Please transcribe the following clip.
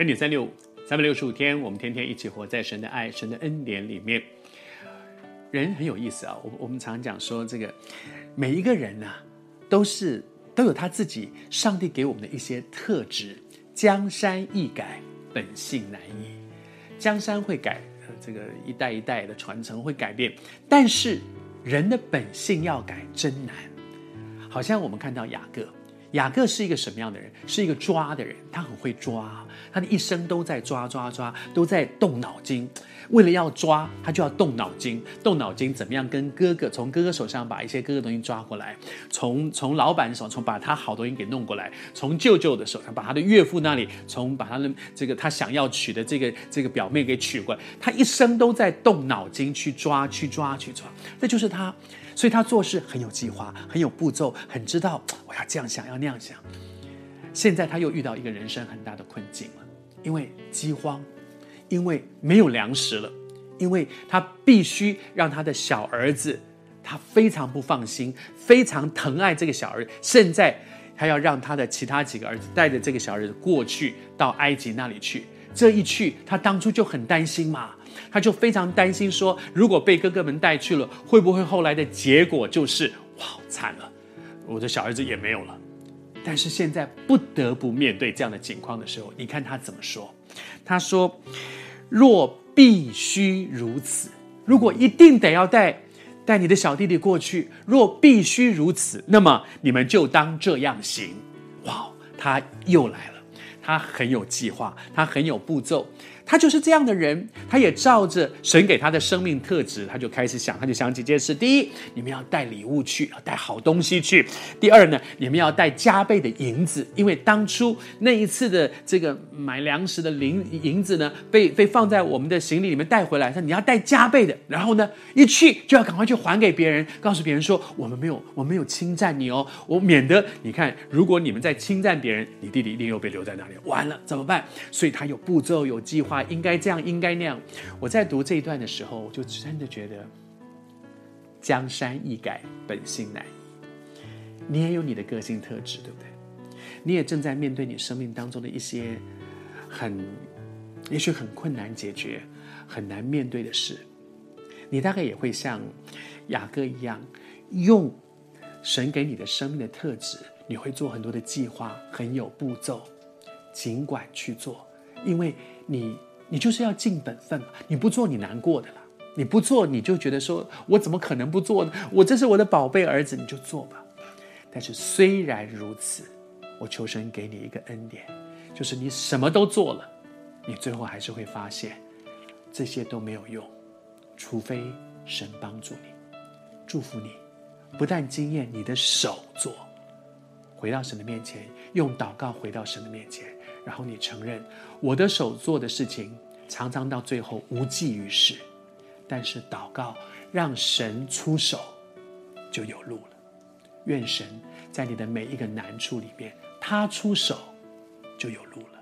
恩典三六五，三百六十五天，我们天天一起活在神的爱、神的恩典里面。人很有意思啊，我我们常讲说，这个每一个人呐、都是都有他自己上帝给我们的一些特质。江山易改，本性难移。江山会改，这个一代一代的传承会改变，但是人的本性要改真难。好像我们看到雅各。雅各是一个什么样的人？是一个抓的人，他很会抓，他的一生都在抓抓抓，都在动脑筋。为了要抓，他就要动脑筋，动脑筋怎么样跟哥哥从哥哥手上把一些哥哥东西抓过来，从从老板手从把他好东西给弄过来，从舅舅的手上把他的岳父那里从把他的这个他想要娶的这个这个表妹给娶过来。他一生都在动脑筋去抓去抓去抓，这就是他。所以他做事很有计划，很有步骤，很知道我要这样想，要那样想。现在他又遇到一个人生很大的困境了，因为饥荒，因为没有粮食了，因为他必须让他的小儿子，他非常不放心，非常疼爱这个小儿子，现在他要让他的其他几个儿子带着这个小儿子过去到埃及那里去。这一去，他当初就很担心嘛。他就非常担心说，如果被哥哥们带去了，会不会后来的结果就是哇，惨了，我的小儿子也没有了。但是现在不得不面对这样的情况的时候，你看他怎么说？他说：“若必须如此，如果一定得要带带你的小弟弟过去，若必须如此，那么你们就当这样行。”哇，他又来了，他很有计划，他很有步骤。他就是这样的人，他也照着神给他的生命特质，他就开始想，他就想几件事：第一，你们要带礼物去，要带好东西去；第二呢，你们要带加倍的银子，因为当初那一次的这个买粮食的银银子呢，被被放在我们的行李里面带回来，说你要带加倍的，然后呢，一去就要赶快去还给别人，告诉别人说我们没有，我没有侵占你哦，我免得你看，如果你们在侵占别人，你弟弟一定又被留在那里，完了怎么办？所以他有步骤，有计划。应该这样，应该那样。我在读这一段的时候，我就真的觉得，江山易改，本性难移。你也有你的个性特质，对不对？你也正在面对你生命当中的一些很，也许很困难解决、很难面对的事。你大概也会像雅各一样，用神给你的生命的特质，你会做很多的计划，很有步骤，尽管去做，因为你。你就是要尽本分嘛，你不做你难过的啦，你不做你就觉得说，我怎么可能不做呢？我这是我的宝贝儿子，你就做吧。但是虽然如此，我求神给你一个恩典，就是你什么都做了，你最后还是会发现这些都没有用，除非神帮助你，祝福你，不但经验你的手做，回到神的面前，用祷告回到神的面前。然后你承认，我的手做的事情常常到最后无济于事，但是祷告让神出手，就有路了。愿神在你的每一个难处里面，他出手就有路了。